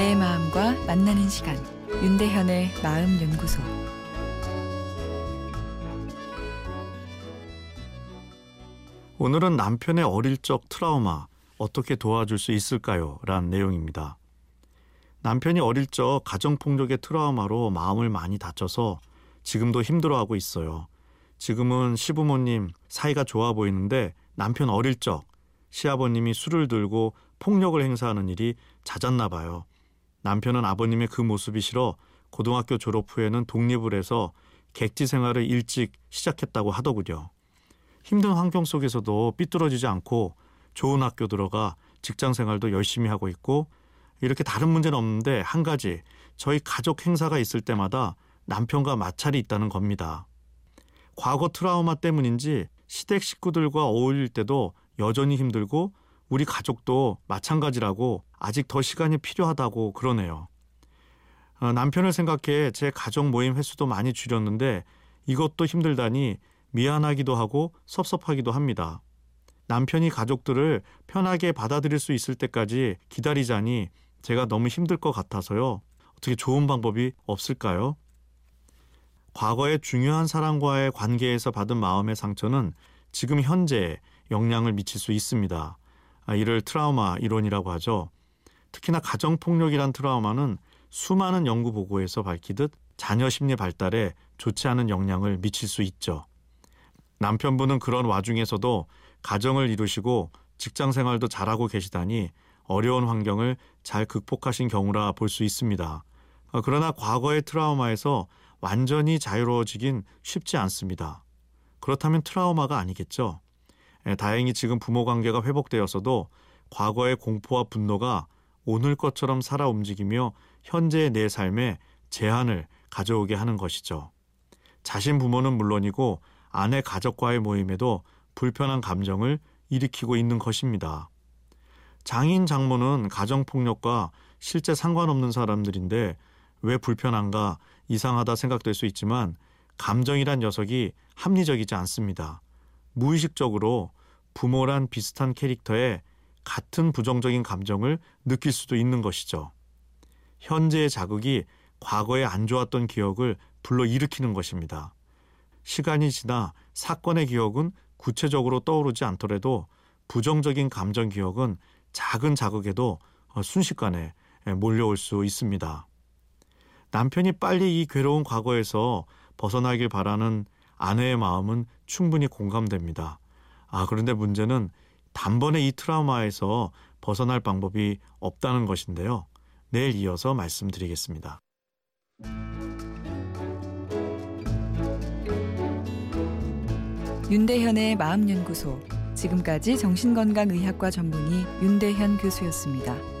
내 마음과 만나는 시간 윤대현의 마음 연구소 오늘은 남편의 어릴 적 트라우마 어떻게 도와줄 수 있을까요? 라는 내용입니다. 남편이 어릴 적 가정 폭력의 트라우마로 마음을 많이 다쳐서 지금도 힘들어하고 있어요. 지금은 시부모님 사이가 좋아 보이는데 남편 어릴 적 시아버님이 술을 들고 폭력을 행사하는 일이 잦았나 봐요. 남편은 아버님의 그 모습이 싫어 고등학교 졸업 후에는 독립을 해서 객지 생활을 일찍 시작했다고 하더군요. 힘든 환경 속에서도 삐뚤어지지 않고 좋은 학교 들어가 직장 생활도 열심히 하고 있고 이렇게 다른 문제는 없는데 한 가지 저희 가족 행사가 있을 때마다 남편과 마찰이 있다는 겁니다. 과거 트라우마 때문인지 시댁 식구들과 어울릴 때도 여전히 힘들고 우리 가족도 마찬가지라고 아직 더 시간이 필요하다고 그러네요. 어, 남편을 생각해 제 가족 모임 횟수도 많이 줄였는데 이것도 힘들다니 미안하기도 하고 섭섭하기도 합니다. 남편이 가족들을 편하게 받아들일 수 있을 때까지 기다리자니 제가 너무 힘들 것 같아서요. 어떻게 좋은 방법이 없을까요? 과거의 중요한 사람과의 관계에서 받은 마음의 상처는 지금 현재 영향을 미칠 수 있습니다. 아, 이를 트라우마 이론이라고 하죠. 특히나 가정폭력이란 트라우마는 수많은 연구 보고에서 밝히듯 자녀 심리 발달에 좋지 않은 영향을 미칠 수 있죠. 남편분은 그런 와중에서도 가정을 이루시고 직장 생활도 잘하고 계시다니 어려운 환경을 잘 극복하신 경우라 볼 수 있습니다. 어, 그러나 과거의 트라우마에서 완전히 자유로워지긴 쉽지 않습니다. 그렇다면 트라우마가 아니겠죠. 예, 다행히 지금 부모 관계가 회복되었어도 과거의 공포와 분노가 오늘 것처럼 살아 움직이며 현재의 내 삶에 제한을 가져오게 하는 것이죠. 자신 부모는 물론이고 아내 가족과의 모임에도 불편한 감정을 일으키고 있는 것입니다. 장인 장모는 가정폭력과 실제 상관없는 사람들인데 왜 불편한가 이상하다 생각될 수 있지만 감정이란 녀석이 합리적이지 않습니다. 무의식적으로 부모란 비슷한 캐릭터에 같은 부정적인 감정을 느낄 수도 있는 것이죠. 현재의 자극이 과거에 안 좋았던 기억을 불러일으키는 것입니다. 시간이 지나 사건의 기억은 구체적으로 떠오르지 않더라도 부정적인 감정 기억은 작은 자극에도 어, 순식간에 몰려올 수 있습니다. 남편이 빨리 이 괴로운 과거에서 벗어나길 바라는 아내의 마음은 충분히 공감됩니다. 아, 그런데 문제는 단번에 이 트라우마에서 벗어날 방법이 없다는 것인데요. 내일 이어서 말씀드리겠습니다. 윤대현의 마음연구소. 지금까지 정신건강의학과 전문의 윤대현 교수였습니다.